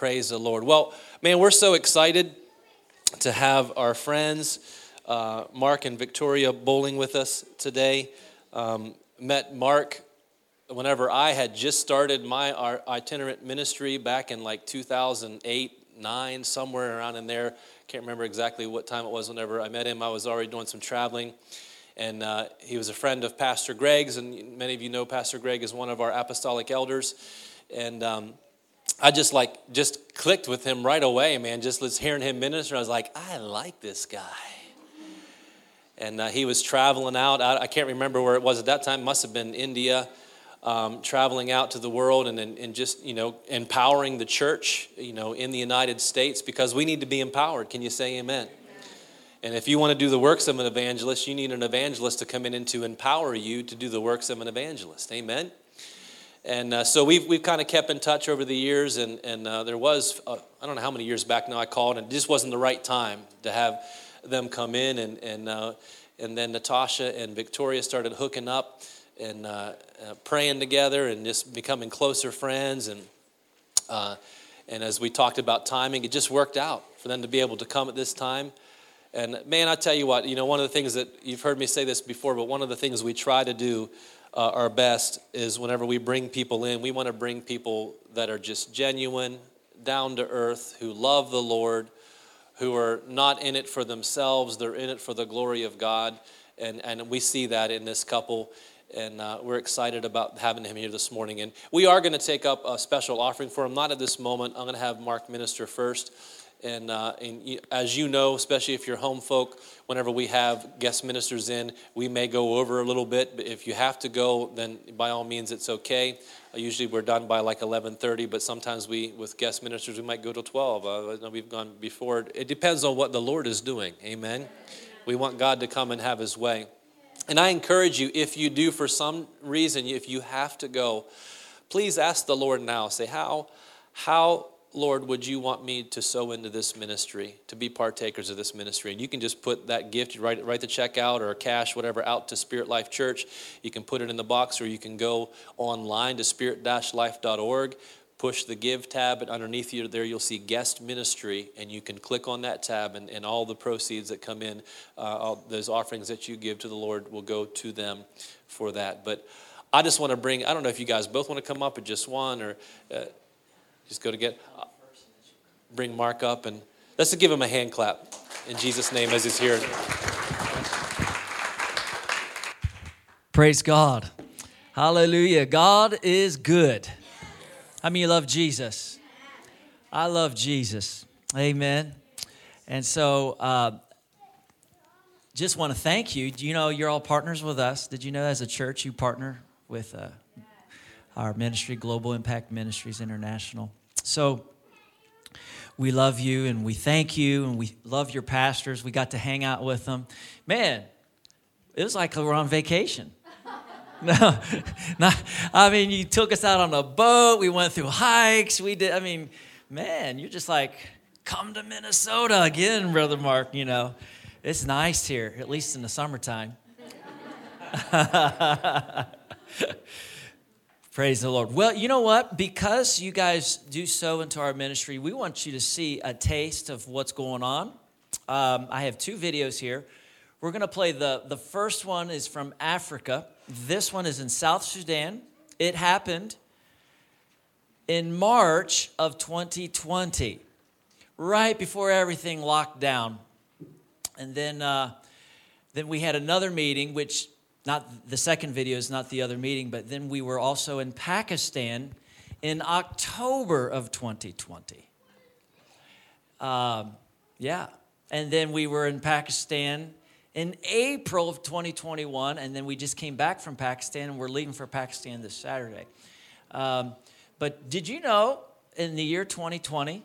Praise the Lord. Well, man, we're so excited to have our friends, uh, Mark and Victoria, bowling with us today. Um, met Mark whenever I had just started my itinerant ministry back in like 2008, 9, somewhere around in there. Can't remember exactly what time it was whenever I met him. I was already doing some traveling. And uh, he was a friend of Pastor Greg's, and many of you know Pastor Greg is one of our apostolic elders. And um, I just like, just clicked with him right away, man. Just was hearing him minister. I was like, I like this guy. And uh, he was traveling out. I, I can't remember where it was at that time. Must have been India um, traveling out to the world and, and, and just, you know, empowering the church, you know, in the United States because we need to be empowered. Can you say amen? And if you want to do the works of an evangelist, you need an evangelist to come in and to empower you to do the works of an evangelist. Amen? And uh, so we've, we've kind of kept in touch over the years, and, and uh, there was, uh, I don't know how many years back now I called, and it just wasn't the right time to have them come in. And, and, uh, and then Natasha and Victoria started hooking up and uh, uh, praying together and just becoming closer friends. And, and as we talked about timing, it just worked out for them to be able to come at this time. And man, I tell you what, you know, one of the things that you've heard me say this before, but one of the things we try to do uh, our best is whenever we bring people in, we want to bring people that are just genuine, down to earth, who love the Lord, who are not in it for themselves, they're in it for the glory of God. And, and we see that in this couple and uh, we're excited about having him here this morning. And we are going to take up a special offering for him, not at this moment. I'm going to have Mark minister first. And, uh, and as you know, especially if you're home folk, whenever we have guest ministers in, we may go over a little bit. But if you have to go, then by all means, it's okay. Uh, usually we're done by like 11:30, but sometimes we, with guest ministers, we might go to 12. Uh, we've gone before. It depends on what the Lord is doing. Amen. We want God to come and have His way. And I encourage you, if you do for some reason, if you have to go, please ask the Lord now. Say, how, how, Lord, would you want me to sow into this ministry, to be partakers of this ministry? And you can just put that gift, you write, write the check out or cash, whatever, out to Spirit Life Church. You can put it in the box or you can go online to spirit-life.org push the give tab and underneath you there you'll see guest ministry and you can click on that tab and, and all the proceeds that come in uh, all those offerings that you give to the lord will go to them for that but i just want to bring i don't know if you guys both want to come up or just one or uh, just go to get bring mark up and let's give him a hand clap in jesus name as he's here praise god hallelujah god is good how many love Jesus? I love Jesus. Amen. And so, uh, just want to thank you. You know you're all partners with us? Did you know as a church you partner with uh, our ministry, Global Impact Ministries International? So, we love you and we thank you and we love your pastors. We got to hang out with them. Man, it was like we we're on vacation. No, not, I mean, you took us out on a boat. We went through hikes. We did, I mean, man, you're just like, come to Minnesota again, Brother Mark. You know, it's nice here, at least in the summertime. Praise the Lord. Well, you know what? Because you guys do sow into our ministry, we want you to see a taste of what's going on. Um, I have two videos here. We're going to play the, the first one is from Africa. This one is in South Sudan. It happened in March of 2020, right before everything locked down. And then, uh, then we had another meeting, which not the second video is not the other meeting, but then we were also in Pakistan in October of 2020. Um, yeah. And then we were in Pakistan in April of 2021, and then we just came back from Pakistan, and we're leaving for Pakistan this Saturday. Um, but did you know in the year 2020,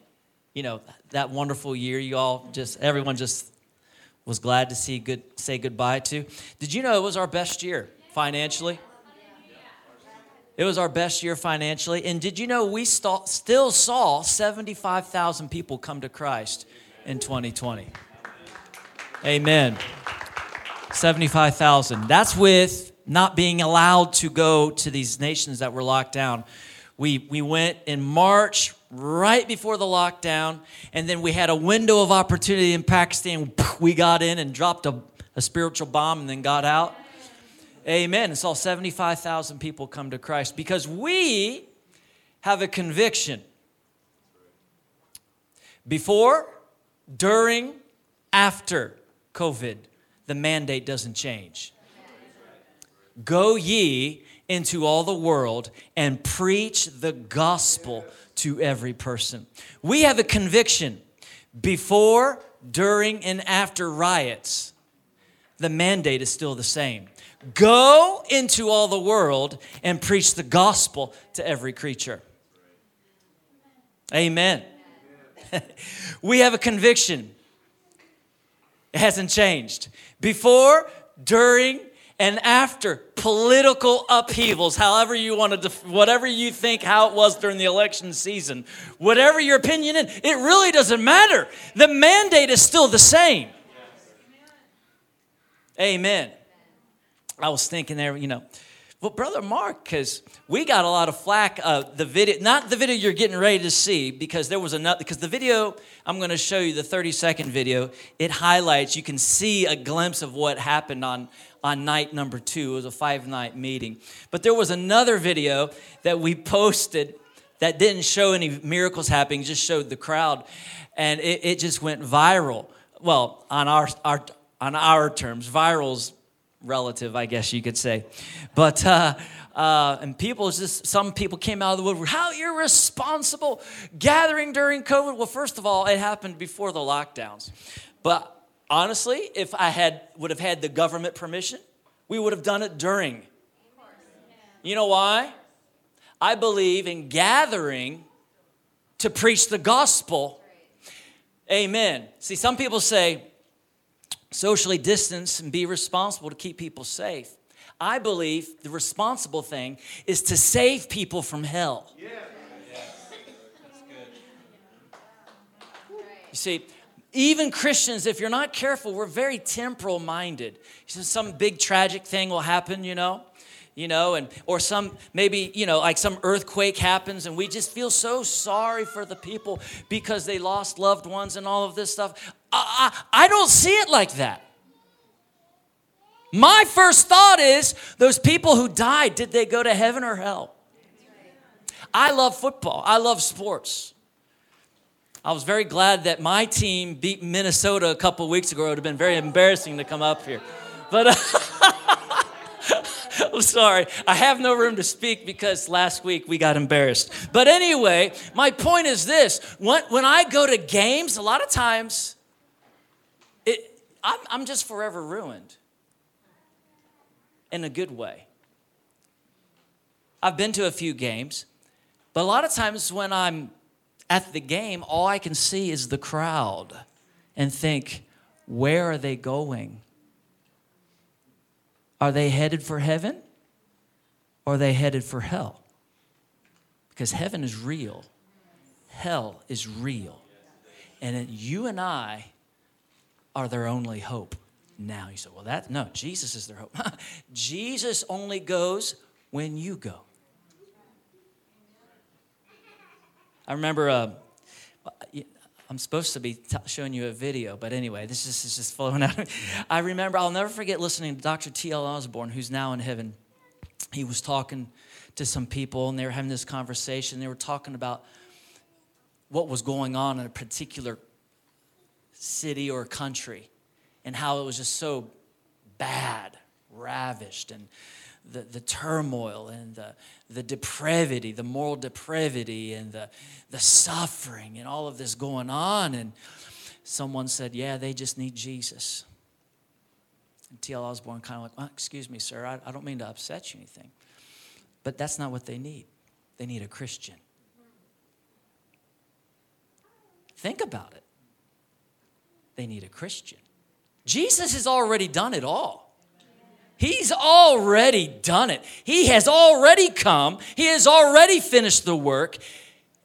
you know, that wonderful year you all just, everyone just was glad to see good, say goodbye to. Did you know it was our best year financially? It was our best year financially. And did you know we st- still saw 75,000 people come to Christ in 2020? Amen. 75,000. That's with not being allowed to go to these nations that were locked down. We, we went in March, right before the lockdown, and then we had a window of opportunity in Pakistan. We got in and dropped a, a spiritual bomb and then got out. Amen. And saw 75,000 people come to Christ because we have a conviction. Before, during, after COVID, the mandate doesn't change. Go ye into all the world and preach the gospel to every person. We have a conviction before, during, and after riots. The mandate is still the same. Go into all the world and preach the gospel to every creature. Amen. we have a conviction. It hasn't changed. Before, during, and after political upheavals, however you want to, def- whatever you think how it was during the election season, whatever your opinion is, it really doesn't matter. The mandate is still the same. Amen. I was thinking there, you know, well, Brother Mark, because we got a lot of flack. Uh, the video, not the video you're getting ready to see, because there was another, because the video I'm going to show you, the 30 second video, it highlights, you can see a glimpse of what happened on, on night number two. It was a five night meeting. But there was another video that we posted that didn't show any miracles happening, just showed the crowd. And it, it just went viral. Well, on our, our, on our terms, viral's relative, I guess you could say. But, uh, uh, and people just, some people came out of the woodwork. How irresponsible gathering during COVID. Well, first of all, it happened before the lockdowns. But honestly, if I had, would have had the government permission, we would have done it during. You know why? I believe in gathering to preach the gospel. Amen. See, some people say, socially distance and be responsible to keep people safe. I believe the responsible thing is to save people from hell. Yeah. You see, even Christians, if you're not careful, we're very temporal minded. Some big tragic thing will happen, you know, you know, and or some maybe you know like some earthquake happens, and we just feel so sorry for the people because they lost loved ones and all of this stuff. I, I, don't see it like that. My first thought is those people who died, did they go to heaven or hell? I love football. I love sports. I was very glad that my team beat Minnesota a couple weeks ago. It would have been very embarrassing to come up here. But I'm sorry. I have no room to speak because last week we got embarrassed. But anyway, my point is this when, when I go to games, a lot of times I'm, I'm just forever ruined in a good way. I've been to a few games, but a lot of times when I'm at the game, all I can see is the crowd and think, where are they going? Are they headed for heaven or are they headed for hell? Because heaven is real, hell is real. And you and I are their only hope now. You say, well, that, no, Jesus is their hope. Jesus only goes when you go. I remember, uh, I'm supposed to be t- showing you a video, but anyway, this is, is just flowing out. I remember, I'll never forget listening to Dr. T.L. Osborn, who's now in heaven. He was talking to some people, and they were having this conversation. They were talking about what was going on in a particular city or country and how it was just so bad, ravished, and the, the turmoil and the, the depravity, the moral depravity, and the, the suffering, and all of this going on. And someone said, Yeah, they just need Jesus. And T.L. Osborn kind of like, well, Excuse me, sir, I, I don't mean to upset you anything. But that's not what they need. They need a Christian. Think about it. They need a Christian. Jesus has already done it all. He's already done it. He has already come. He has already finished the work.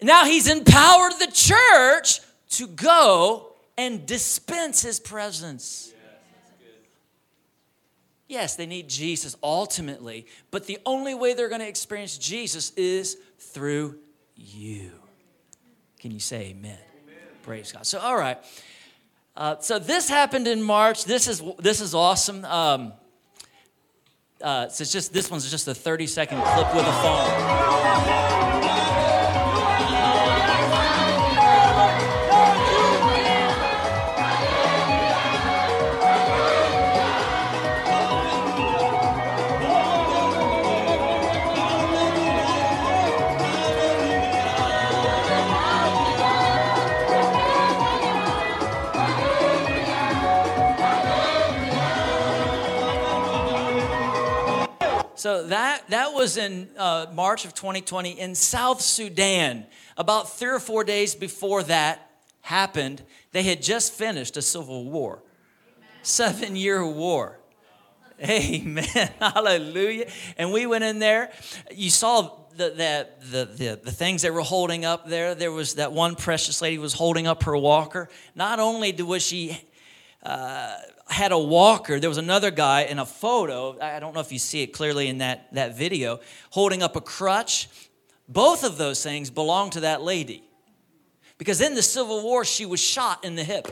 Now he's empowered the church to go and dispense his presence. Yes, they need Jesus ultimately, but the only way they're going to experience Jesus is through you. Can you say amen? amen. Praise God. So, all right. Uh, so this happened in March. This is this is awesome. Um, uh, so it's just this one's just a 30 second clip with a phone. So that, that was in uh, March of 2020 in South Sudan. About three or four days before that happened, they had just finished a civil war, seven year war. Amen. Hallelujah. And we went in there. You saw the, the, the, the, things they were holding up there. There was that one precious lady was holding up her walker. Not only was she uh, had a walker. There was another guy in a photo. I don't know if you see it clearly in that, that video, holding up a crutch. Both of those things belong to that lady. Because in the Civil War, she was shot in the hip.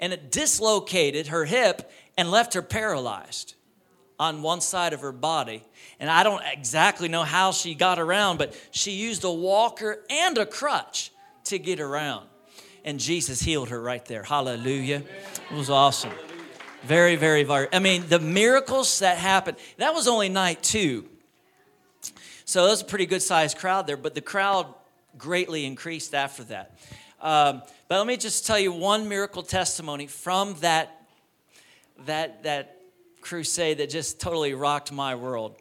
And it dislocated her hip and left her paralyzed on one side of her body. And I don't exactly know how she got around, but she used a walker and a crutch to get around. And Jesus healed her right there. Hallelujah. It was awesome. Very, very, very. I mean, the miracles that happened, that was only night two. So it was a pretty good sized crowd there, but the crowd greatly increased after that. Um, but let me just tell you one miracle testimony from that, that, that crusade that just totally rocked my world.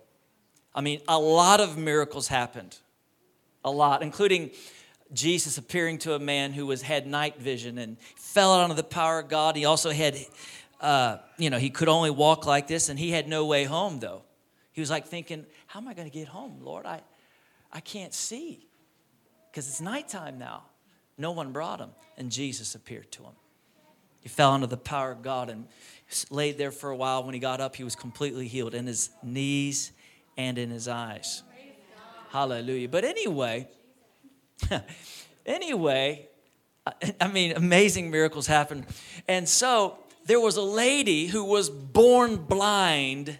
I mean, a lot of miracles happened, a lot, including Jesus appearing to a man who was had night vision and fell out under the power of God. He also had uh, you know, he could only walk like this, and he had no way home, though. He was like thinking, How am I going to get home, Lord? I, I can't see because it's nighttime now. No one brought him, and Jesus appeared to him. He fell under the power of God and laid there for a while. When he got up, he was completely healed in his knees and in his eyes. Hallelujah. But anyway, anyway, I mean, amazing miracles happen. And so there was a lady who was born blind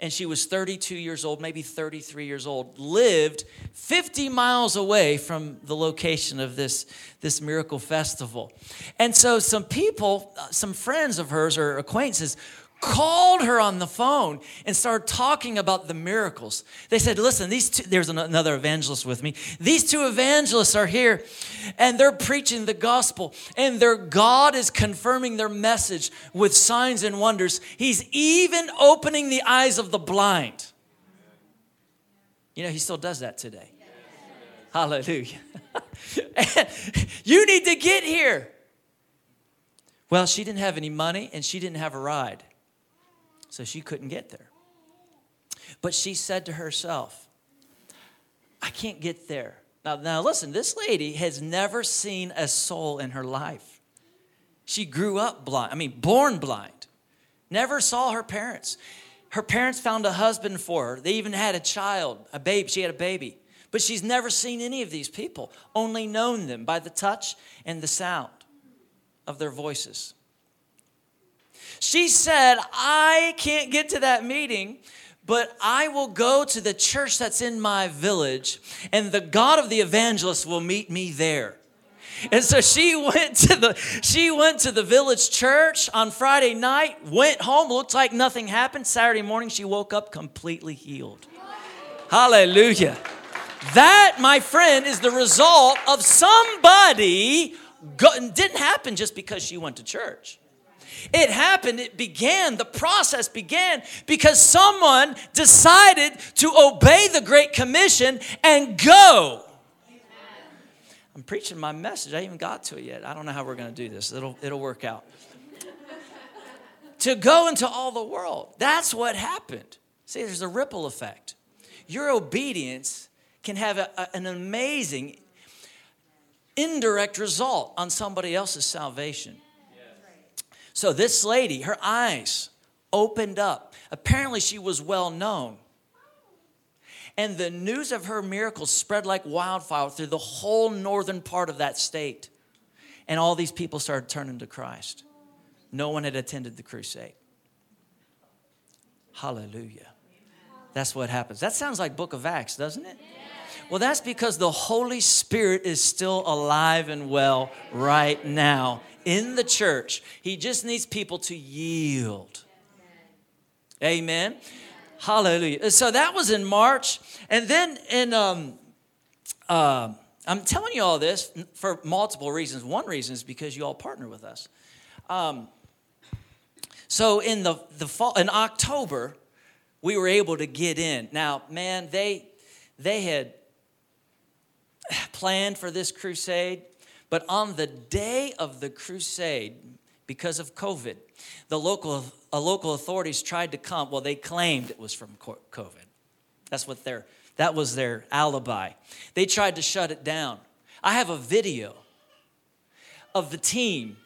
and she was 32 years old, maybe 33 years old, lived 50 miles away from the location of this, this miracle festival. And so some people, uh, some friends of hers or acquaintances, called her on the phone and started talking about the miracles. They said, Listen, these two, there's another evangelist with me. These two evangelists are here and they're preaching the gospel, and their God is confirming their message with signs and wonders. He's even opening the eyes of the blind. You know, he still does that today. Hallelujah. you need to get here. Well, she didn't have any money and she didn't have a ride so she couldn't get there. But she said to herself, I can't get there. Now, now listen, this lady has never seen a soul in her life. She grew up blind, I mean, born blind, never saw her parents. Her parents found a husband for her. They even had a child, a baby. She had a baby. But she's never seen any of these people, only known them by the touch and the sound of their voices. She said, I can't get to that meeting, but I will go to the church that's in my village, and the God of the evangelist will meet me there. And so she went to the she went to the village church on Friday night, went home, looked like nothing happened. Saturday morning she woke up completely healed. Hallelujah. That, my friend, is the result of somebody go, didn't happen just because she went to church. It happened, it began, the process began because someone decided to obey the Great Commission and go. I'm preaching my message. I even got to it yet. I don't know how we're going to do this. It'll, it'll work out. to go into all the world. That's what happened. See, there's a ripple effect. Your obedience can have a, a, an amazing indirect result on somebody else's salvation. So this lady, her eyes opened up. Apparently, she was well known. And the news of her miracles spread like wildfire through the whole northern part of that state. And all these people started turning to Christ. No one had attended the crusade. Hallelujah. That's what happens. That sounds like book of Acts, doesn't it? Well, that's because the Holy Spirit is still alive and well right now in the church. He just needs people to yield. Amen. Hallelujah. So that was in March. And then in, um, uh, I'm telling you all this for multiple reasons. One reason is because you all partner with us. Um, so in the, the fall, in October, we were able to get in. Now, man, they, they had planned for this crusade, but on the day of the crusade, because of COVID, the local, uh, local authorities tried to come. Well, they claimed it was from COVID. That's what their, that was their alibi. They tried to shut it down. I have a video of the team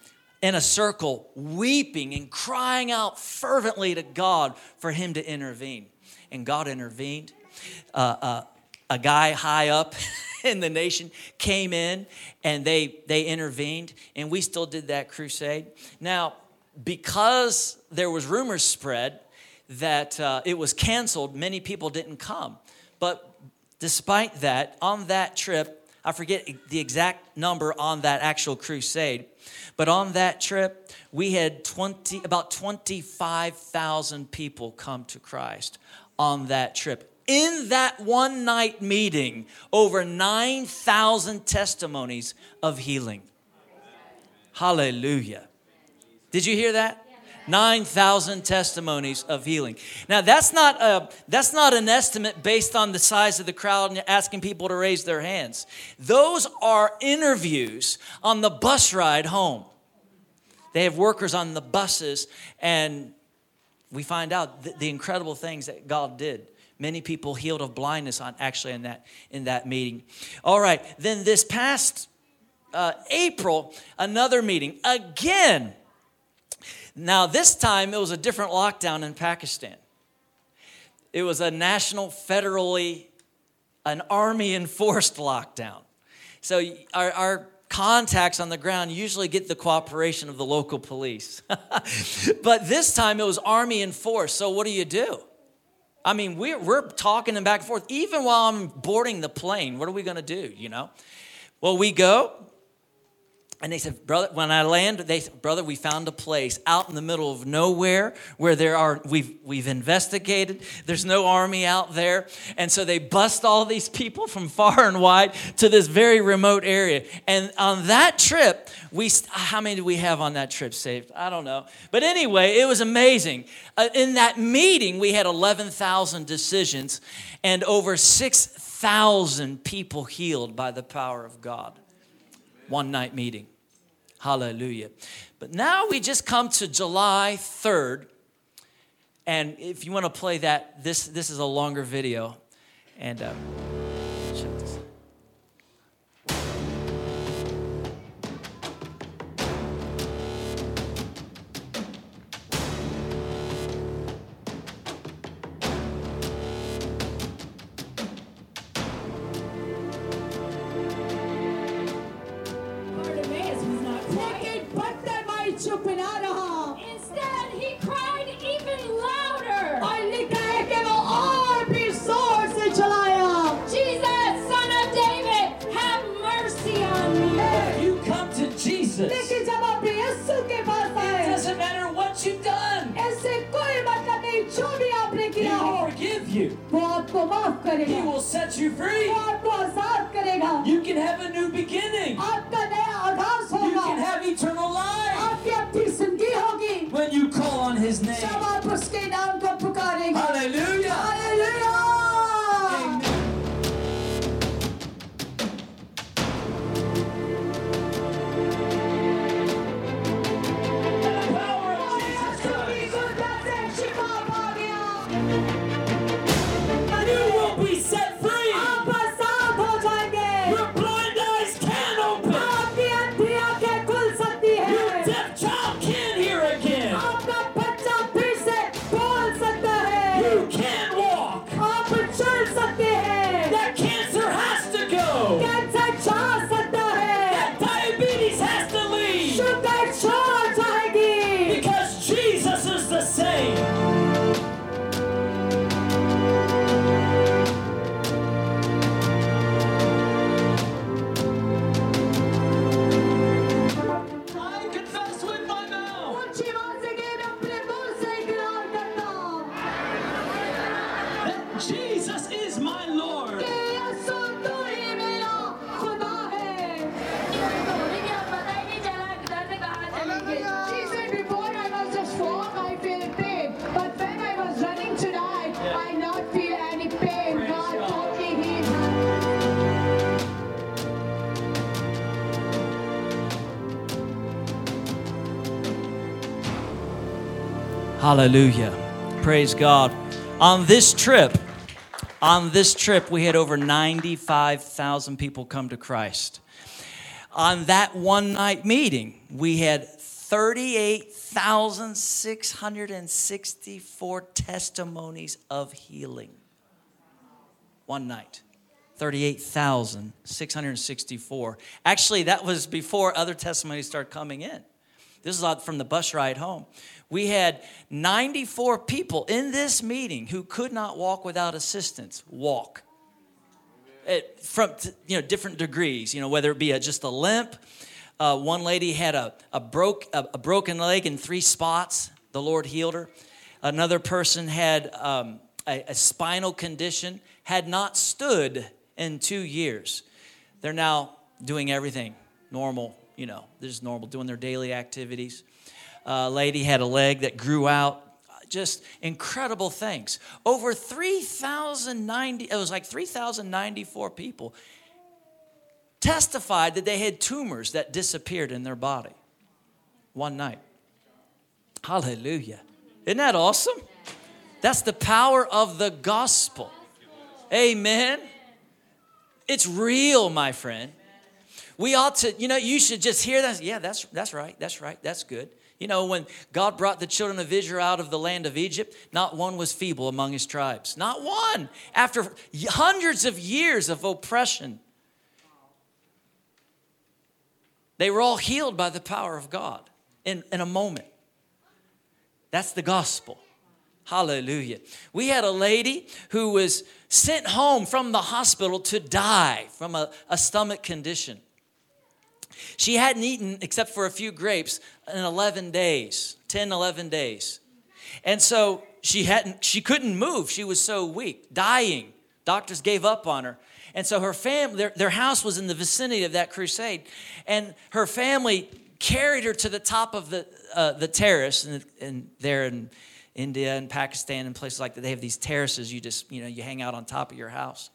in a circle weeping and crying out fervently to God for Him to intervene. And God intervened. Uh, uh, a guy high up the nation came in and they they intervened and we still did that crusade. Now because there was rumors spread that uh, it was canceled many people didn't come. But despite that on that trip i forget the exact number on that actual crusade but on that trip we had 20 about 25000 people come to christ on that trip in that one night meeting, over 9,000 testimonies of healing. Hallelujah. Did you hear that? 9,000 testimonies of healing. Now that's not a, that's not an estimate based on the size of the crowd and asking people to raise their hands. Those are interviews on the bus ride home. They have workers on the buses and we find out the, the incredible things that God did many people healed of blindness on actually in that in that meeting. All right then this past uh, april another meeting again. Now this time it was a different lockdown in pakistan. It was a national federally an army enforced lockdown. So our, our contacts on the ground usually get the cooperation of the local police. But this time it was army enforced. So what do you do I mean, we're, we're talking and back and forth. Even while I'm boarding the plane, what are we going to do, you know? Well, we go, and they said, brother, when I land, they said, brother, we found a place out in the middle of nowhere where there are, we've, we've investigated. There's no army out there. And so they bust all these people from far and wide to this very remote area. And on that trip, we, how many did we have on that trip saved? I don't know. But anyway, it was amazing. Uh, in that meeting, we had 11,000 decisions and over 6,000 people healed by the power of God one night meeting. Hallelujah. But now we just come to July 3rd. And if you want to play that, this, this is a longer video. And. Uh, Hallelujah. Praise God. On this trip, on this trip, we had over 95,000 people come to Christ. On that one night meeting, we had 38,664 testimonies of healing. One night. 38,664. Actually, that was before other testimonies started coming in. This is from the bus ride home. We had 94 people in this meeting who could not walk without assistance walk. It, from you know different degrees, you know whether it be a, just a limp. Uh, one lady had a, a, broke, a, a, broken leg in three spots. The Lord healed her. Another person had um, a, a spinal condition, had not stood in two years. They're now doing everything normal, you know, they're just normal, doing their daily activities. A lady had a leg that grew out. Just incredible things. Over 3,090, it was like 3,094 people testified that they had tumors that disappeared in their body one night. Hallelujah. Isn't that awesome? That's the power of the gospel. Amen. It's real, my friend. We ought to, you know, you should just hear that. Yeah, that's that's right. That's right. That's good. You know, when God brought the children of Israel out of the land of Egypt, not one was feeble among his tribes. Not one. After hundreds of years of oppression, they were all healed by the power of God in, in a moment. That's the gospel. Hallelujah. We had a lady who was sent home from the hospital to die from a, a stomach condition. She hadn't eaten, except for a few grapes, in 11 days 10, 11 days. And so she hadn't, she couldn't move. She was so weak, dying. Doctors gave up on her. And so her family, their, their house was in the vicinity of that crusade. And her family carried her to the top of the, uh, the terrace and, and there in India and Pakistan and places like that, they have these terraces. You just, you know, you hang out on top of your house.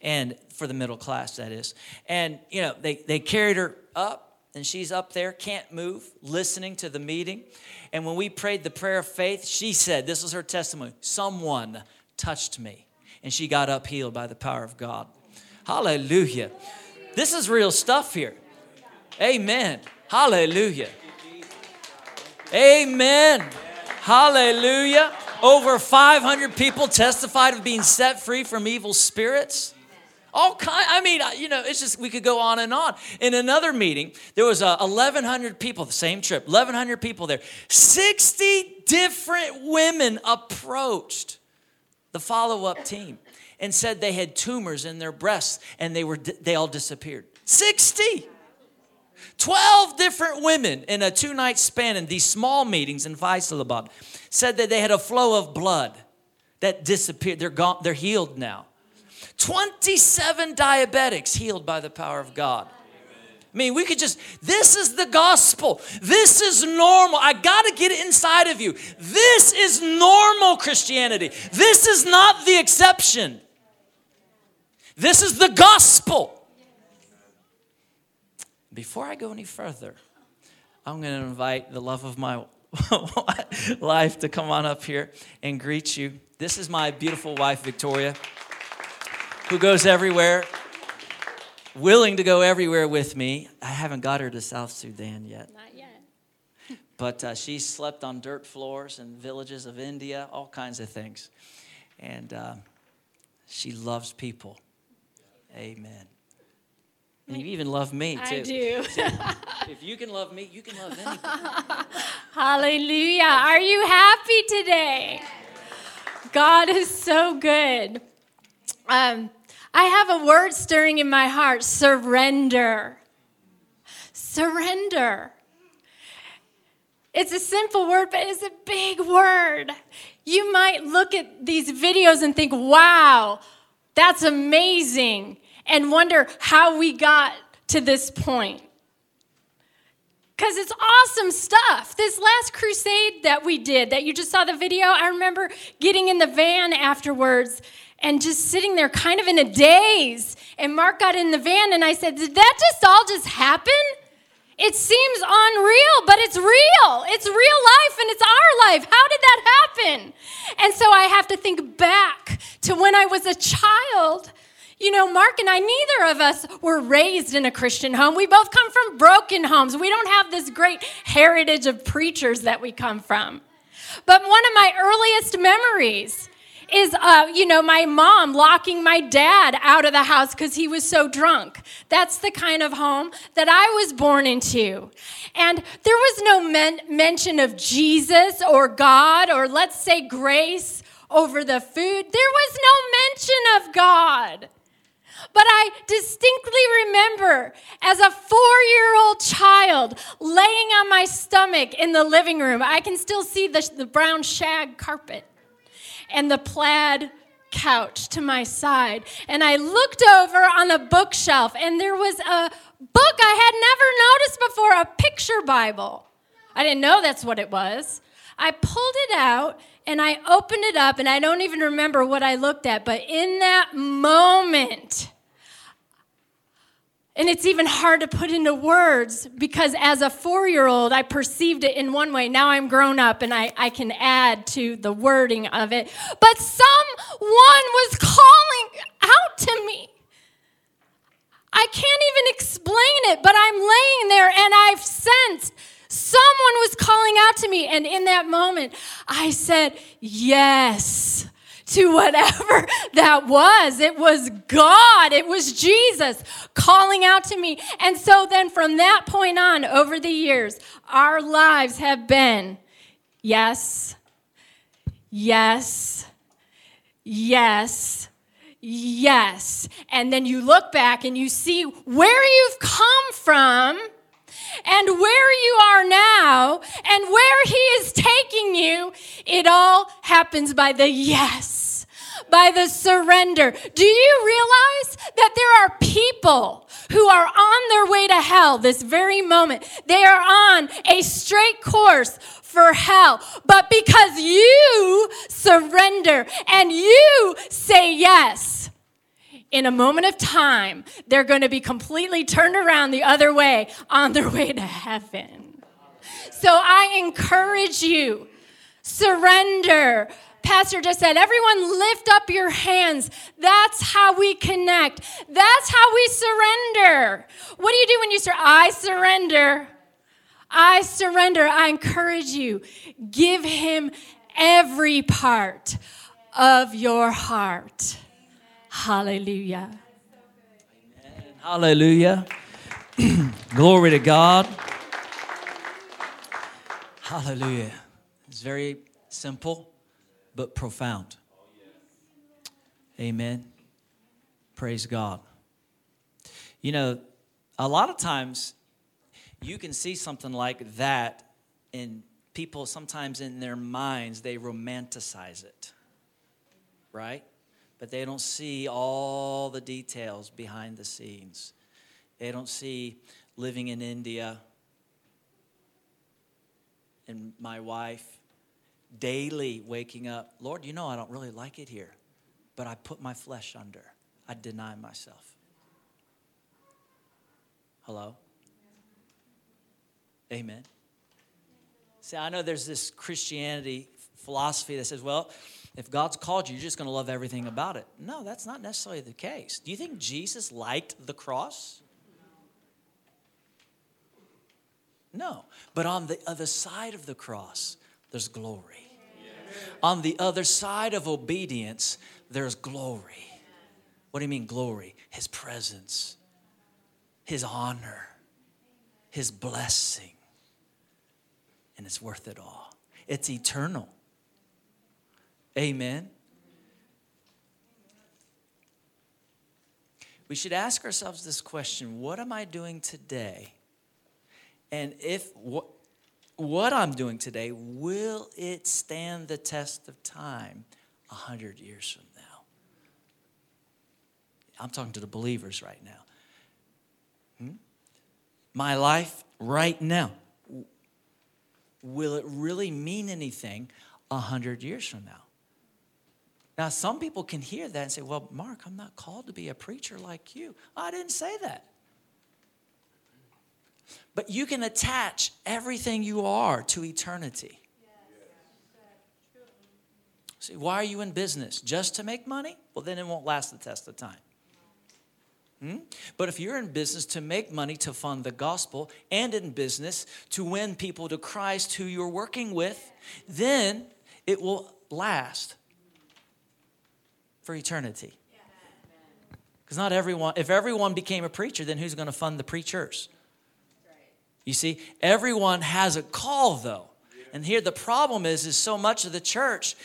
And for the middle class, that is. And, you know, they, they carried her up and she's up there, can't move, listening to the meeting. And when we prayed the prayer of faith, she said, This was her testimony someone touched me. And she got up healed by the power of God. Hallelujah. This is real stuff here. Amen. Hallelujah. Amen. Hallelujah. Over 500 people testified of being set free from evil spirits. All kind. I mean, you know, it's just we could go on and on. In another meeting, there was uh, 1,100 people. The same trip, 1,100 people there. 60 different women approached the follow-up team and said they had tumors in their breasts and they were they all disappeared. 60. 12 different women in a two night span in these small meetings in Faisalabad said that they had a flow of blood that disappeared. They're, gone, they're healed now. 27 diabetics healed by the power of God. I mean, we could just, this is the gospel. This is normal. I got to get it inside of you. This is normal Christianity. This is not the exception. This is the gospel. Before I go any further, I'm going to invite the love of my life to come on up here and greet you. This is my beautiful wife, Victoria, who goes everywhere, willing to go everywhere with me. I haven't got her to South Sudan yet. Not yet. But uh, she slept on dirt floors in villages of India, all kinds of things. And uh, she loves people. Amen. And you even love me too. I do. See, if you can love me, you can love anybody. Hallelujah. Are you happy today? God is so good. Um, I have a word stirring in my heart surrender. Surrender. It's a simple word, but it's a big word. You might look at these videos and think, wow, that's amazing and wonder how we got to this point. Because it's awesome stuff. This last crusade that we did, that you just saw the video, I remember getting in the van afterwards and just sitting there kind of in a daze. And Mark got in the van and I said, Did that just all just happen? It seems unreal, but it's real. It's real life and it's our life. How did that happen? And so I have to think back to when I was a child. You know, Mark and I, neither of us were raised in a Christian home. We both come from broken homes. We don't have this great heritage of preachers that we come from. But one of my earliest memories is, uh, you know, my mom locking my dad out of the house because he was so drunk. That's the kind of home that I was born into. And there was no men- mention of Jesus or God or let's say grace over the food. There was no mention of God. But I distinctly remember as a four year old child laying on my stomach in the living room. I can still see the, the brown shag carpet and the plaid couch to my side. And I looked over on a bookshelf, and there was a book I had never noticed before a picture Bible. I didn't know that's what it was. I pulled it out and I opened it up, and I don't even remember what I looked at, but in that moment, and it's even hard to put into words because as a four year old, I perceived it in one way. Now I'm grown up and I, I can add to the wording of it. But someone was calling out to me. I can't even explain it, but I'm laying there and I've sensed someone was calling out to me. And in that moment, I said, Yes to whatever that was. It was God, it was Jesus calling out to me. And so then from that point on, over the years, our lives have been yes, yes, yes. Yes. And then you look back and you see where you've come from and where you are now and where He is taking you, it all happens by the yes, by the surrender. Do you realize that there are people who are on their way to hell this very moment? They are on a straight course for hell. But because you surrender and you say yes, in a moment of time, they're going to be completely turned around the other way on their way to heaven. So I encourage you, surrender. Pastor just said, everyone lift up your hands. That's how we connect. That's how we surrender. What do you do when you say, I surrender? I surrender. I encourage you, give him every part of your heart. Hallelujah. Hallelujah. Glory to God. Hallelujah. It's very simple but profound. Amen. Praise God. You know, a lot of times you can see something like that in people sometimes in their minds they romanticize it. Right? But they don't see all the details behind the scenes. They don't see living in India and my wife daily waking up, Lord, you know I don't really like it here, but I put my flesh under. I deny myself. Hello? Amen. See, I know there's this Christianity philosophy that says, well, if God's called you, you're just going to love everything about it. No, that's not necessarily the case. Do you think Jesus liked the cross? No. But on the other side of the cross, there's glory. On the other side of obedience, there's glory. What do you mean, glory? His presence, His honor, His blessing. And it's worth it all. It's eternal. Amen. We should ask ourselves this question What am I doing today? And if what, what I'm doing today, will it stand the test of time a hundred years from now? I'm talking to the believers right now. Hmm? My life right now, will it really mean anything a hundred years from now? Now, some people can hear that and say, Well, Mark, I'm not called to be a preacher like you. I didn't say that. But you can attach everything you are to eternity. See, why are you in business? Just to make money? Well, then it won't last the test of time. Hmm? But if you're in business to make money to fund the gospel and in business to win people to Christ who you're working with, then it will last for eternity. Because not everyone, if everyone became a preacher, then who's going to fund the preachers? You see, everyone has a call though. And here the problem is, is so much of the church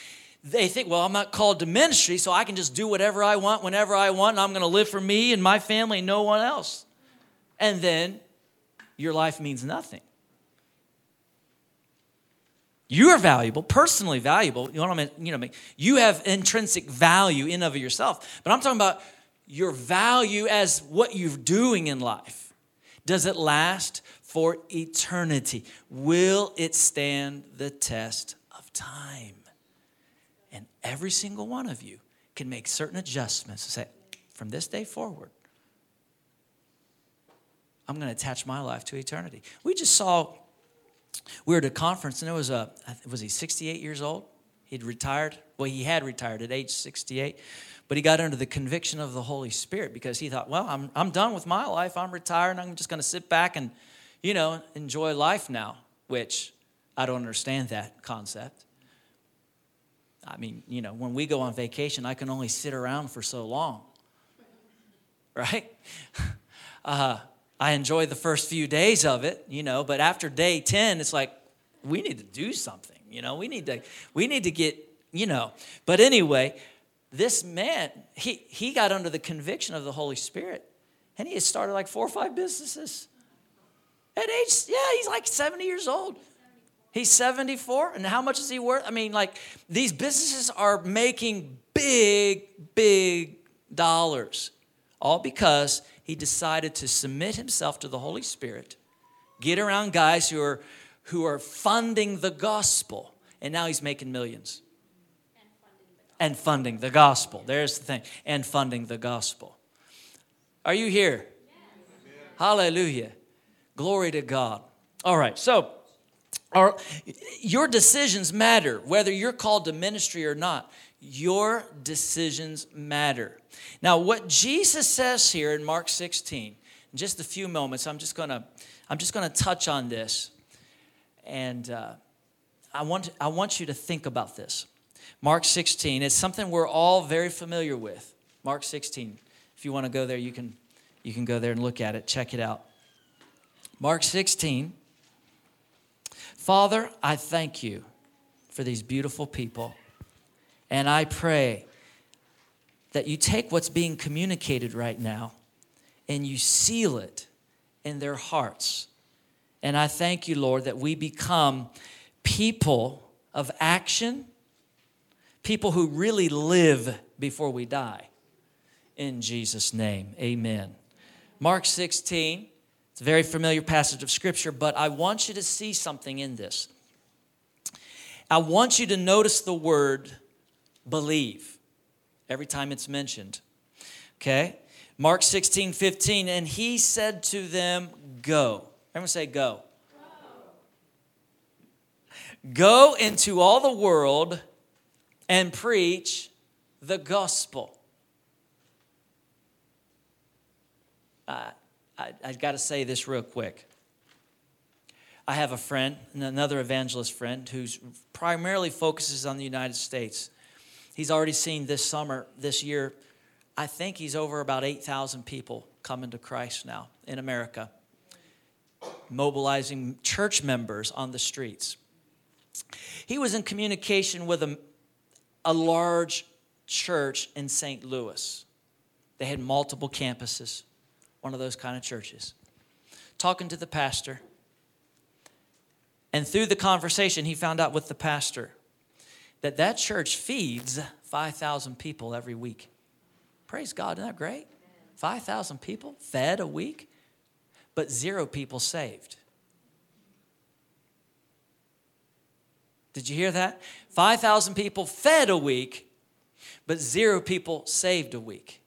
they think, well, I'm not called to ministry, so I can just do whatever I want whenever I want, and I'm going to live for me and my family and no one else. And then your life means nothing. You are valuable, personally valuable. You know what I mean? You know, you have intrinsic value in of yourself. But I'm talking about your value as what you're doing in life. Does it last for eternity? Will it stand the test of time? And every single one of you can make certain adjustments to say, from this day forward, I'm going to attach my life to eternity. We just saw, we were at a conference, and it was a, was he 68 years old? He'd retired. Well, he had retired at age 68, but he got under the conviction of the Holy Spirit because he thought, well, I'm, I'm done with my life. I'm retired, I'm just going to sit back and, you know, enjoy life now, which I don't understand that concept. I mean, you know, when we go on vacation, I can only sit around for so long, right? Uh, I enjoy the first few days of it, you know, but after day 10, it's like, we need to do something, you know, we need to, we need to get, you know. But anyway, this man, he, he got under the conviction of the Holy Spirit and he has started like four or five businesses. At age, yeah, he's like 70 years old. He's 74, and how much is he worth? I mean, like, these businesses are making big, big dollars, all because he decided to submit himself to the Holy Spirit, get around guys who are, who are funding the gospel, and now he's making millions. And funding the gospel. There's the thing. And funding the gospel. Are you here? Hallelujah. Glory to God. All right, so our, your decisions matter, whether you're called to ministry or not. Your decisions matter. Now, what Jesus says here in Mark 16, in just a few moments, I'm just gonna, I'm just gonna touch on this, and uh, I want, I want you to think about this. Mark 16, it's something we're all very familiar with. Mark 16. If you want to go there, you can, you can go there and look at it. Check it out. Mark 16 Father, I thank you for these beautiful people. And I pray that you take what's being communicated right now and you seal it in their hearts. And I thank you, Lord, that we become people of action, people who really live before we die. In Jesus' name, amen. Mark 16 it's a very familiar passage of scripture, but I want you to see something in this. I want you to notice the word believe every time it's mentioned. Okay? Mark 16, 15, and he said to them, Go. Everyone say, Go. Go, go into all the world and preach the gospel. Uh, I, I got to say this real quick. I have a friend, another evangelist friend, who primarily focuses on the United States. He's already seen this summer, this year, I think he's over about 8,000 people coming to Christ now in America, mobilizing church members on the streets. He was in communication with a, a large church in St. Louis. They had multiple campuses one of those kind of churches, talking to the pastor. And through the conversation, he found out with the pastor that that church feeds 5,000 people every week. Praise God, isn't that great? 5,000 people fed a week, but zero people saved. Did you hear that? 5,000 people fed a week, but zero people saved a week.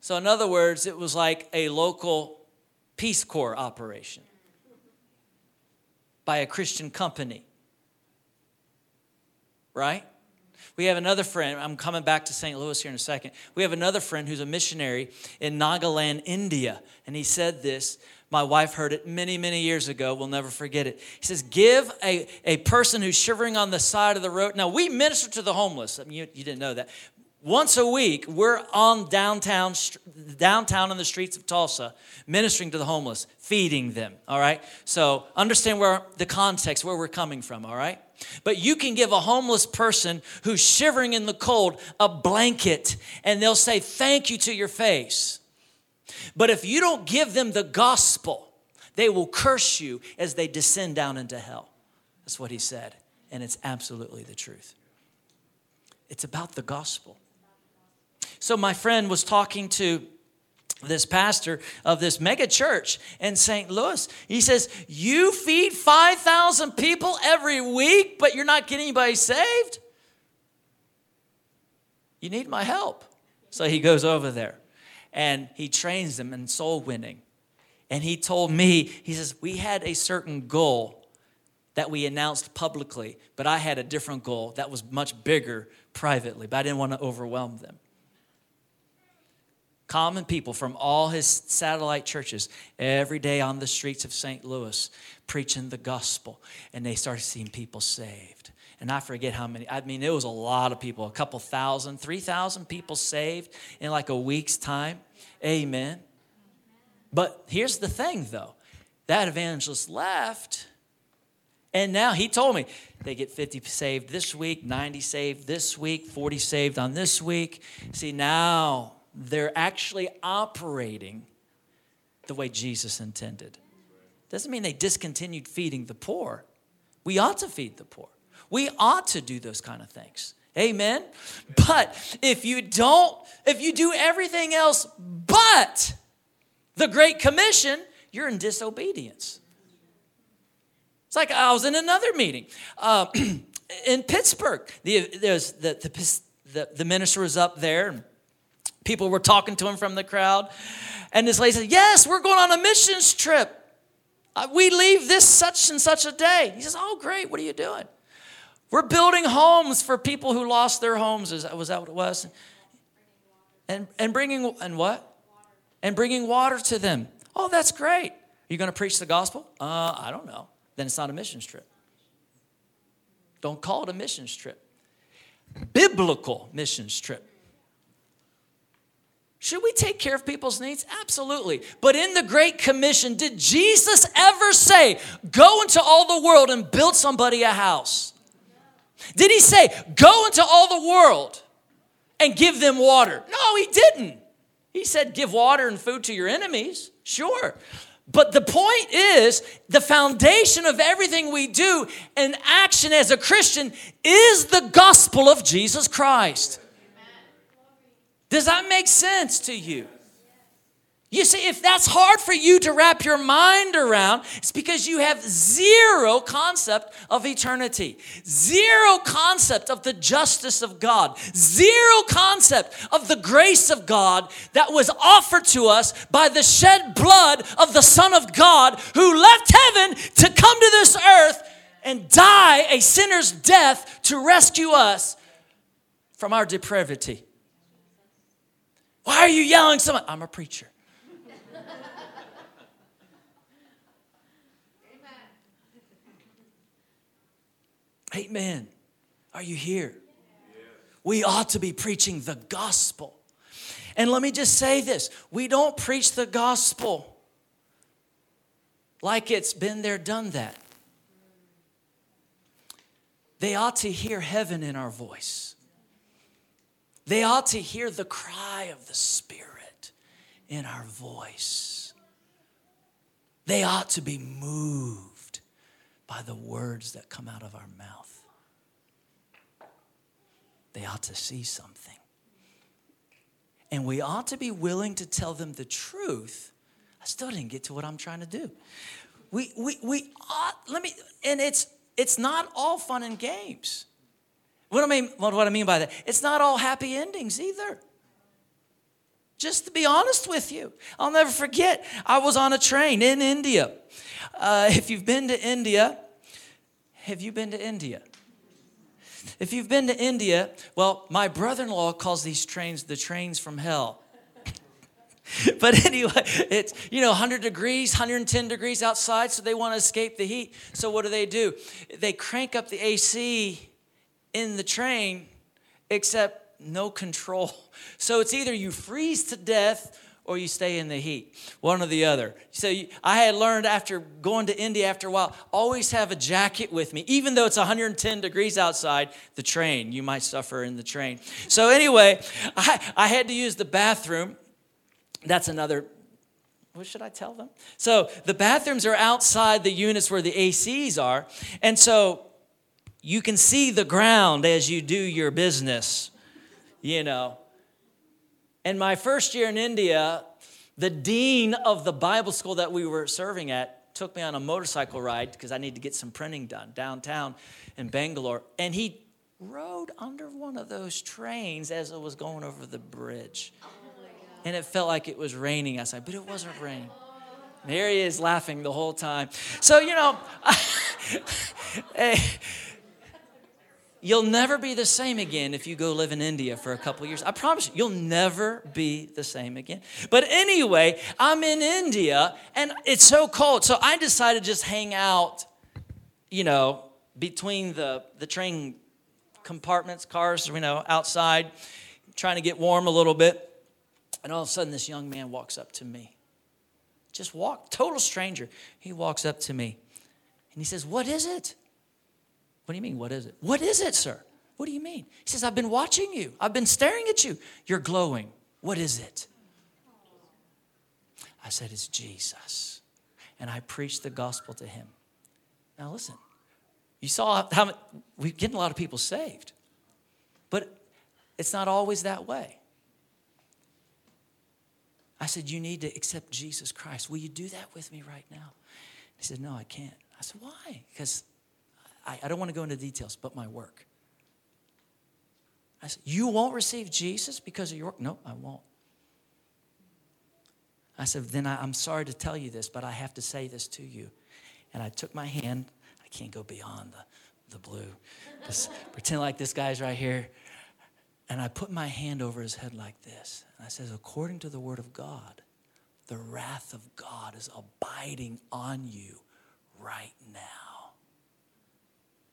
So, in other words, it was like a local Peace Corps operation. by a Christian company. Right? We have another friend, I'm coming back to St. Louis here in a second. We have another friend who's a missionary in Nagaland, India. And he said this. My wife heard it many, many years ago. We'll never forget it. He says, Give a, a person who's shivering on the side of the road. Now, we minister to the homeless. I mean, you, you didn't know that. Once a week, we're on downtown, downtown in the streets of Tulsa, ministering to the homeless, feeding them. All right. So understand where the context, where we're coming from. All right. But you can give a homeless person who's shivering in the cold a blanket and they'll say thank you to your face. But if you don't give them the gospel, they will curse you as they descend down into hell. That's what he said. And it's absolutely the truth. It's about the gospel. So, my friend was talking to this pastor of this mega church in St. Louis. He says, You feed 5,000 people every week, but you're not getting anybody saved? You need my help. So he goes over there and he trains them in soul winning. And he told me, he says, We had a certain goal that we announced publicly, but I had a different goal that was much bigger privately, but I didn't want to overwhelm them common people from all his satellite churches every day on the streets of St. Louis preaching the gospel. And they started seeing people saved. And I forget how many, I mean, it was a lot of people, a couple thousand, 3,000 people saved in like a week's time. Amen. But here's the thing though that evangelist left. And now he told me they get 50 saved this week, 90 saved this week, 40 saved on this week. See, now they're actually operating the way Jesus intended. Doesn't mean they discontinued feeding the poor. We ought to feed the poor. We ought to do those kind of things. Amen. But if you don't, if you do everything else but the Great Commission, you're in disobedience. It's like I was in another meeting uh, in Pittsburgh. The, the, the, the minister was up there. People were talking to him from the crowd. And this lady said, Yes, we're going on a missions trip. Uh, we leave this such and such a day. He says, Oh, great. What are you doing? We're building homes for people who lost their homes. Is that, was that what it was? And, and bringing, and what? And bringing water to them. Oh, that's great. Are you going to preach the gospel? Uh, I don't know. Then it's not a missions trip. Don't call it a missions trip. Biblical missions trip. Should we take care of people's needs? Absolutely. But in the Great Commission, did Jesus ever say, go into all the world and build somebody a house? Did he say, go into all the world and give them water? No, he didn't. He said, give water and food to your enemies. Sure. But the point is, the foundation of everything we do in action as a Christian is the gospel of Jesus Christ. Does that make sense to you? You see, if that's hard for you to wrap your mind around, it's because you have zero concept of eternity, zero concept of the justice of God, zero concept of the grace of God that was offered to us by the shed blood of the Son of God who left heaven to come to this earth and die a sinner's death to rescue us from our depravity. Why are you yelling so much? I'm a preacher. Amen. Are you here? We ought to be preaching the gospel. And let me just say this we don't preach the gospel like it's been there, done that. They ought to hear heaven in our voice. They ought to hear the cry of the Spirit in our voice. They ought to be moved by the words that come out of our mouth. They ought to see something. And we ought to be willing to tell them the truth. I still didn't get to what I'm trying to do. We, we, we ought, let me, and it's, it's not all fun and games. What I mean, what, I mean by that, it's not all happy endings either. Just to be honest with you, I'll never forget. I was on a train in India. Uh, if you've been to India, Have you been to India? If you've been to India, well, my brother in law calls these trains the trains from hell. but anyway, it's, you know, 100 degrees, 110 degrees outside, so they want to escape the heat. So what do they do? They crank up the AC in the train, except no control. So it's either you freeze to death or you stay in the heat, one or the other. So I had learned after going to India after a while, always have a jacket with me, even though it's 110 degrees outside the train. You might suffer in the train. So anyway, I, I had to use the bathroom. That's another. What should I tell them? So the bathrooms are outside the units where the ACs are, and so you can see the ground as you do your business. You know, and my first year in India, the dean of the Bible school that we were serving at took me on a motorcycle ride because I needed to get some printing done downtown in Bangalore. And he rode under one of those trains as it was going over the bridge. And it felt like it was raining outside, but it wasn't raining. And here he is laughing the whole time. So, you know, hey, You'll never be the same again if you go live in India for a couple years. I promise you, you'll never be the same again. But anyway, I'm in India and it's so cold. So I decided to just hang out, you know, between the, the train compartments, cars, you know, outside, trying to get warm a little bit. And all of a sudden, this young man walks up to me. Just walk, total stranger. He walks up to me and he says, What is it? What do you mean, what is it? What is it, sir? What do you mean? He says, I've been watching you. I've been staring at you. You're glowing. What is it? I said, It's Jesus. And I preached the gospel to him. Now, listen, you saw how we're getting a lot of people saved, but it's not always that way. I said, You need to accept Jesus Christ. Will you do that with me right now? He said, No, I can't. I said, Why? Because I, I don't want to go into details, but my work. I said, You won't receive Jesus because of your work? No, I won't. I said, Then I, I'm sorry to tell you this, but I have to say this to you. And I took my hand, I can't go beyond the, the blue. Just pretend like this guy's right here. And I put my hand over his head like this. And I says, According to the word of God, the wrath of God is abiding on you right now.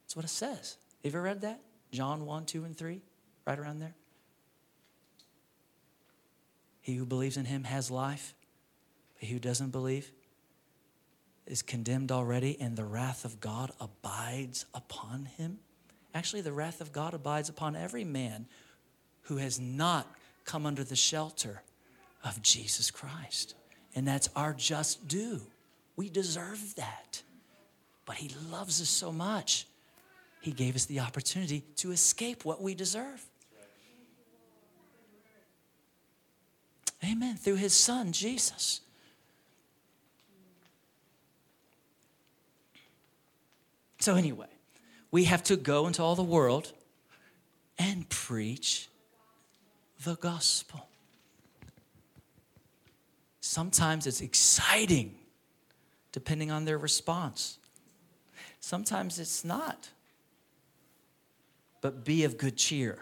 That's what it says. Have you ever read that? John 1, 2, and 3, right around there. He who believes in him has life, but he who doesn't believe is condemned already, and the wrath of God abides upon him. Actually, the wrath of God abides upon every man who has not come under the shelter of Jesus Christ. And that's our just due. We deserve that. But he loves us so much he gave us the opportunity to escape what we deserve. Amen. Through his son, Jesus. So, anyway, we have to go into all the world and preach the gospel. Sometimes it's exciting, depending on their response. Sometimes it's not but be of good cheer.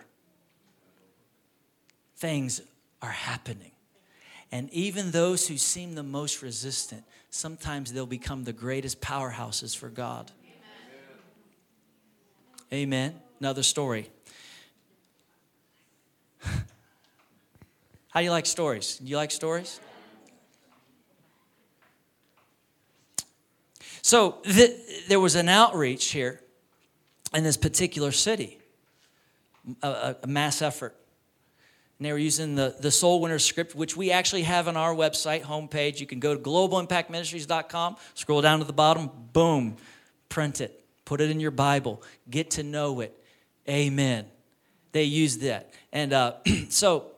Things are happening. And even those who seem the most resistant, sometimes they'll become the greatest powerhouses for God. Amen. Amen. Another story. How do you like stories? Do you like stories? So th- there was an outreach here in this particular city a, a mass effort. And they were using the, the Soul Winner script, which we actually have on our website homepage. You can go to globalimpactministries.com, scroll down to the bottom, boom, print it, put it in your Bible, get to know it. Amen. They used that. And uh, so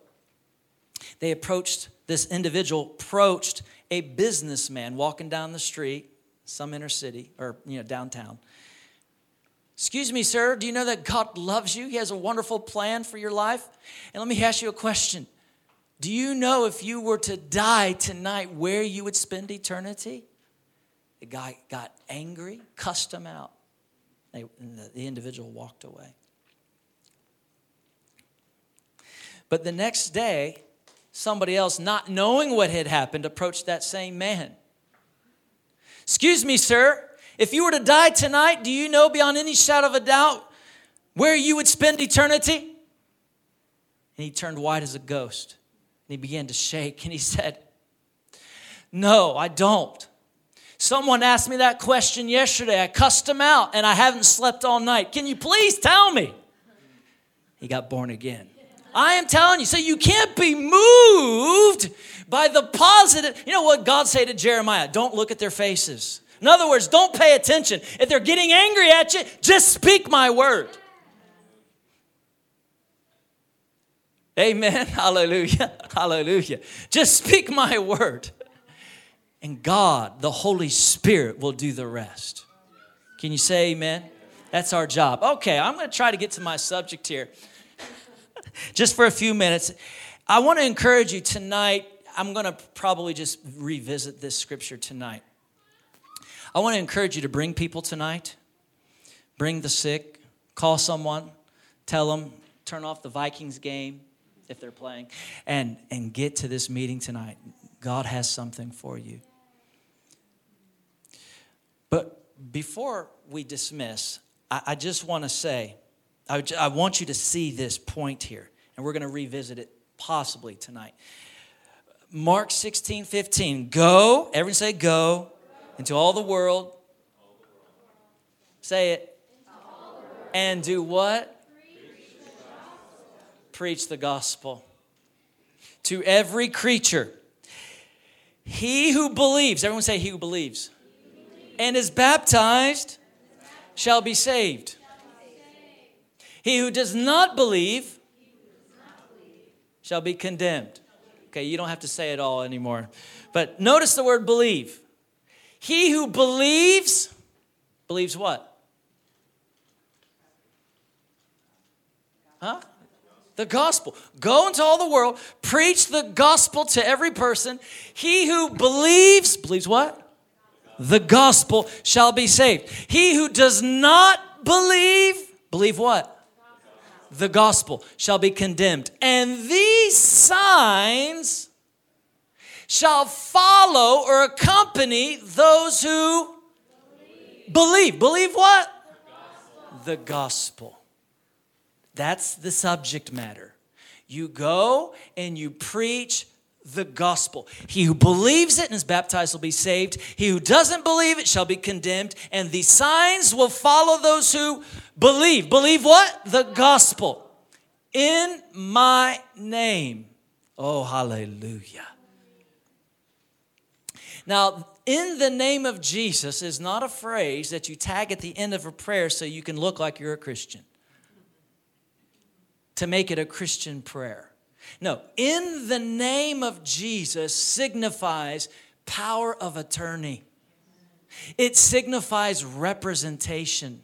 they approached, this individual approached a businessman walking down the street, some inner city, or, you know, downtown. Excuse me, sir, do you know that God loves you? He has a wonderful plan for your life. And let me ask you a question Do you know if you were to die tonight where you would spend eternity? The guy got angry, cussed him out. The individual walked away. But the next day, somebody else, not knowing what had happened, approached that same man. Excuse me, sir, if you were to die tonight, do you know beyond any shadow of a doubt where you would spend eternity? And he turned white as a ghost. And he began to shake and he said, No, I don't. Someone asked me that question yesterday. I cussed him out and I haven't slept all night. Can you please tell me? He got born again. I am telling you, so you can't be moved by the positive. You know what God said to Jeremiah? Don't look at their faces. In other words, don't pay attention. If they're getting angry at you, just speak my word. Amen. Hallelujah. Hallelujah. Just speak my word. And God, the Holy Spirit, will do the rest. Can you say amen? That's our job. Okay, I'm going to try to get to my subject here just for a few minutes. I want to encourage you tonight. I'm going to probably just revisit this scripture tonight. I want to encourage you to bring people tonight, bring the sick, call someone, tell them, turn off the Vikings game if they're playing, and, and get to this meeting tonight. God has something for you. But before we dismiss, I, I just want to say, I, I want you to see this point here, and we're going to revisit it possibly tonight. Mark 16, 15. Go, everyone say, go into all the world. Say it. And do what? Preach the gospel to every creature. He who believes, everyone say, He who believes, and is baptized shall be saved. He who does not believe shall be condemned. Okay, you don't have to say it all anymore. But notice the word believe. He who believes, believes what? Huh? The gospel. Go into all the world, preach the gospel to every person. He who believes, believes what? The gospel shall be saved. He who does not believe, believe what? The gospel shall be condemned. And these signs shall follow or accompany those who believe. Believe, believe what? The gospel. the gospel. That's the subject matter. You go and you preach the gospel. He who believes it and is baptized will be saved. He who doesn't believe it shall be condemned. And the signs will follow those who believe. Believe what? The gospel. In my name. Oh, hallelujah. Now, in the name of Jesus is not a phrase that you tag at the end of a prayer so you can look like you're a Christian, to make it a Christian prayer. No, in the name of Jesus signifies power of attorney, it signifies representation.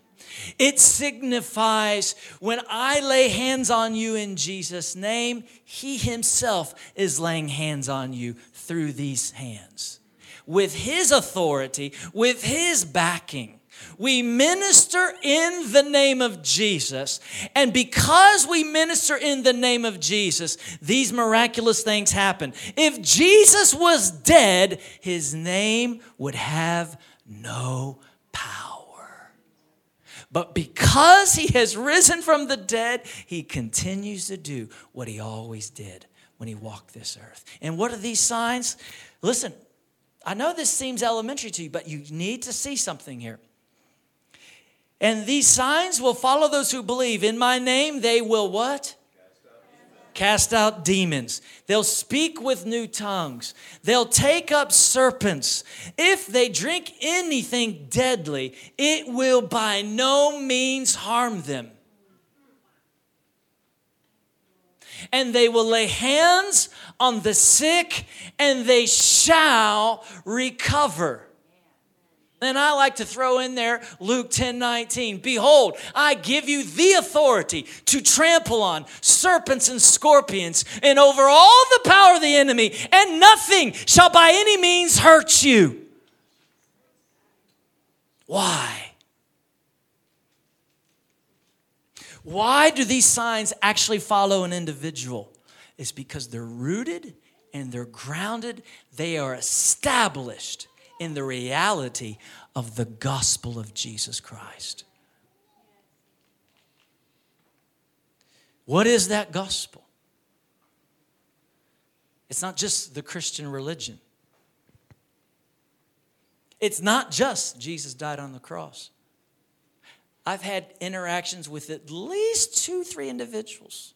It signifies when I lay hands on you in Jesus' name, He Himself is laying hands on you through these hands with His authority, with His backing. We minister in the name of Jesus. And because we minister in the name of Jesus, these miraculous things happen. If Jesus was dead, his name would have no power. But because he has risen from the dead, he continues to do what he always did when he walked this earth. And what are these signs? Listen, I know this seems elementary to you, but you need to see something here. And these signs will follow those who believe. In my name, they will what? Cast out demons. They'll speak with new tongues. They'll take up serpents. If they drink anything deadly, it will by no means harm them. and they will lay hands on the sick and they shall recover. And I like to throw in there Luke 10 19. Behold, I give you the authority to trample on serpents and scorpions and over all the power of the enemy, and nothing shall by any means hurt you. Why? Why do these signs actually follow an individual? It's because they're rooted and they're grounded, they are established in the reality of the gospel of Jesus Christ. What is that gospel? It's not just the Christian religion. It's not just Jesus died on the cross. I've had interactions with at least two, three individuals.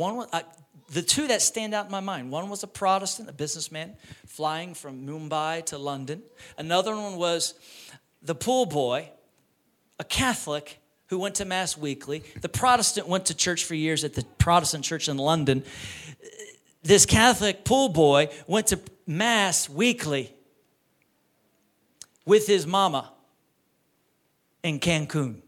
One I, uh, the two that stand out in my mind one was a Protestant, a businessman flying from Mumbai to London. Another one was the pool boy, a Catholic who went to Mass weekly. The Protestant went to church for years at the Protestant church in London. This Catholic pool boy went to Mass weekly with his mama in Cancun.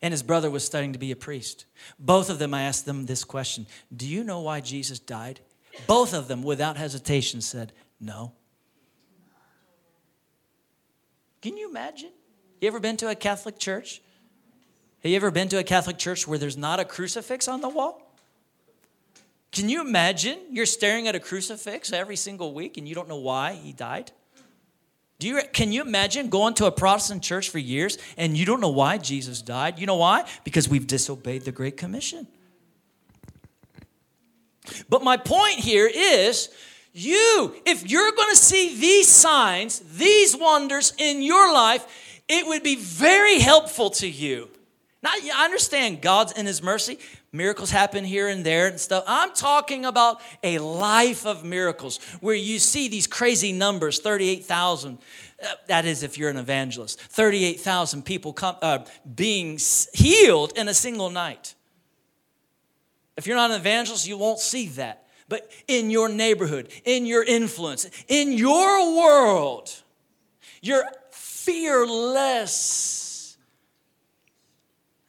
And his brother was studying to be a priest. Both of them, I asked them this question Do you know why Jesus died? Both of them, without hesitation, said, No. Can you imagine? You ever been to a Catholic church? Have you ever been to a Catholic church where there's not a crucifix on the wall? Can you imagine you're staring at a crucifix every single week and you don't know why he died? Do you, can you imagine going to a Protestant church for years and you don't know why Jesus died? You know why? Because we've disobeyed the Great Commission. But my point here is you, if you're going to see these signs, these wonders in your life, it would be very helpful to you. Now, I understand God's in His mercy. Miracles happen here and there and stuff. I'm talking about a life of miracles where you see these crazy numbers 38,000. Uh, that is, if you're an evangelist, 38,000 people come, uh, being healed in a single night. If you're not an evangelist, you won't see that. But in your neighborhood, in your influence, in your world, you're fearless.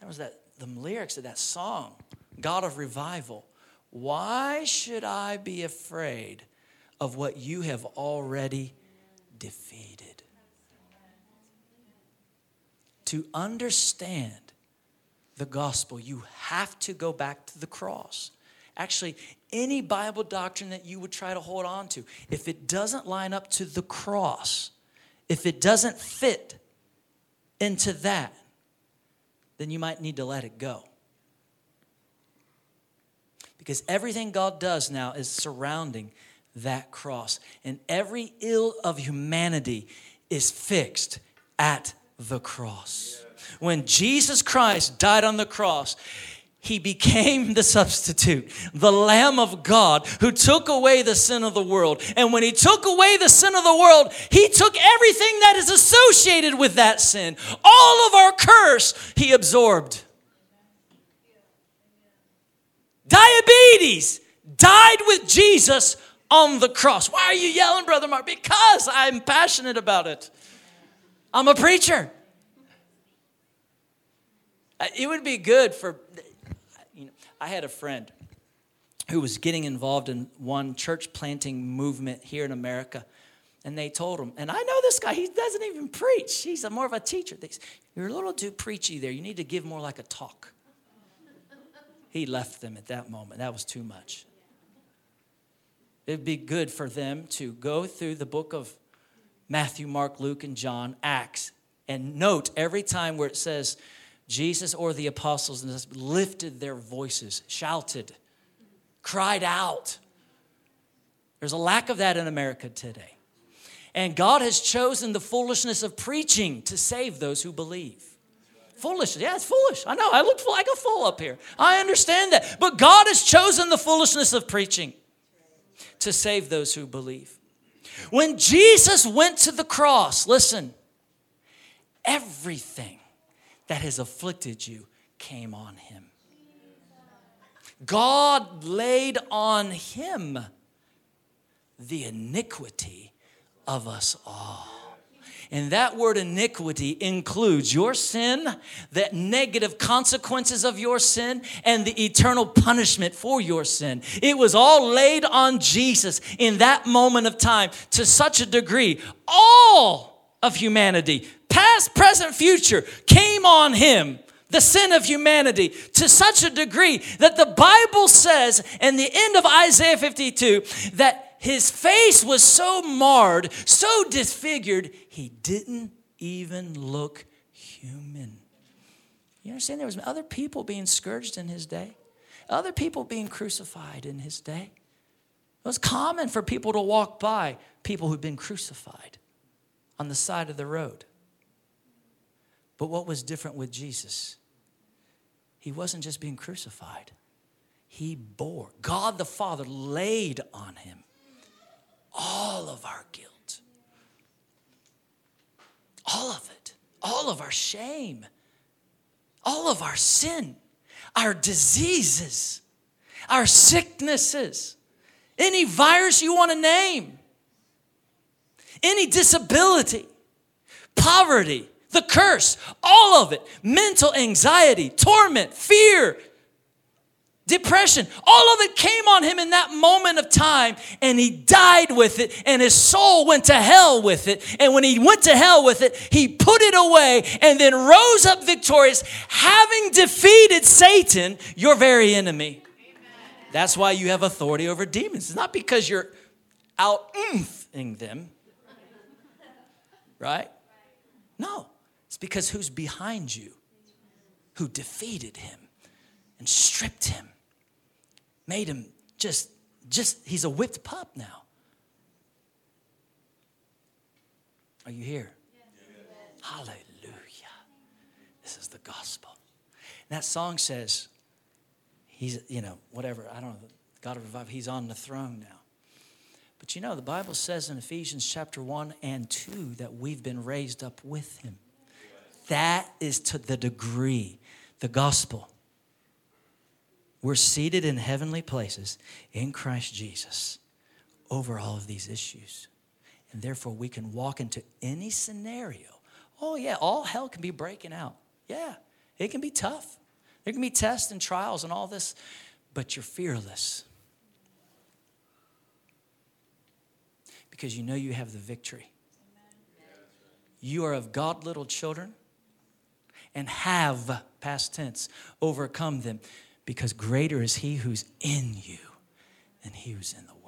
That was that the lyrics of that song. God of revival, why should I be afraid of what you have already defeated? To understand the gospel, you have to go back to the cross. Actually, any Bible doctrine that you would try to hold on to, if it doesn't line up to the cross, if it doesn't fit into that, then you might need to let it go. Because everything God does now is surrounding that cross. And every ill of humanity is fixed at the cross. When Jesus Christ died on the cross, he became the substitute, the Lamb of God who took away the sin of the world. And when he took away the sin of the world, he took everything that is associated with that sin. All of our curse, he absorbed. Diabetes died with Jesus on the cross. Why are you yelling, Brother Mark? Because I'm passionate about it. I'm a preacher. Uh, it would be good for, you know, I had a friend who was getting involved in one church planting movement here in America. And they told him, and I know this guy, he doesn't even preach. He's a, more of a teacher. They, You're a little too preachy there. You need to give more like a talk he left them at that moment. That was too much. It'd be good for them to go through the book of Matthew, Mark, Luke, and John, Acts, and note every time where it says Jesus or the apostles lifted their voices, shouted, cried out. There's a lack of that in America today. And God has chosen the foolishness of preaching to save those who believe. Foolish. Yeah, it's foolish. I know. I look like a fool up here. I understand that. But God has chosen the foolishness of preaching to save those who believe. When Jesus went to the cross, listen, everything that has afflicted you came on him. God laid on him the iniquity of us all. And that word iniquity includes your sin, the negative consequences of your sin, and the eternal punishment for your sin. It was all laid on Jesus in that moment of time to such a degree. All of humanity, past present, future came on him the sin of humanity to such a degree that the Bible says in the end of Isaiah 52 that his face was so marred, so disfigured, he didn't even look human. You understand? There was other people being scourged in his day, other people being crucified in his day. It was common for people to walk by people who'd been crucified on the side of the road. But what was different with Jesus? He wasn't just being crucified, he bore. God the Father laid on him all of our guilt, all of it, all of our shame, all of our sin, our diseases, our sicknesses, any virus you want to name, any disability, poverty, the curse, all of it, mental anxiety, torment, fear, depression, all of it came on him in that moment of time, and he died with it, and his soul went to hell with it. And when he went to hell with it, he put it away and then rose up victorious, having defeated Satan, your very enemy. That's why you have authority over demons. It's not because you're out ing them, right? No, it's because who's behind you, who defeated him and stripped him, made him just, just, he's a whipped pup now. Are you here? Hallelujah. This is the gospel. And that song says, He's, you know, whatever, I don't know, God of revival, He's on the throne now. But you know, the Bible says in Ephesians chapter 1 and 2 that we've been raised up with Him. That is to the degree, the gospel. We're seated in heavenly places in Christ Jesus over all of these issues. And therefore, we can walk into any scenario. Oh, yeah, all hell can be breaking out. Yeah, it can be tough. There can be tests and trials and all this, but you're fearless. Because you know you have the victory. You are of God little children and have, past tense, overcome them because greater is he who's in you than he who's in the world.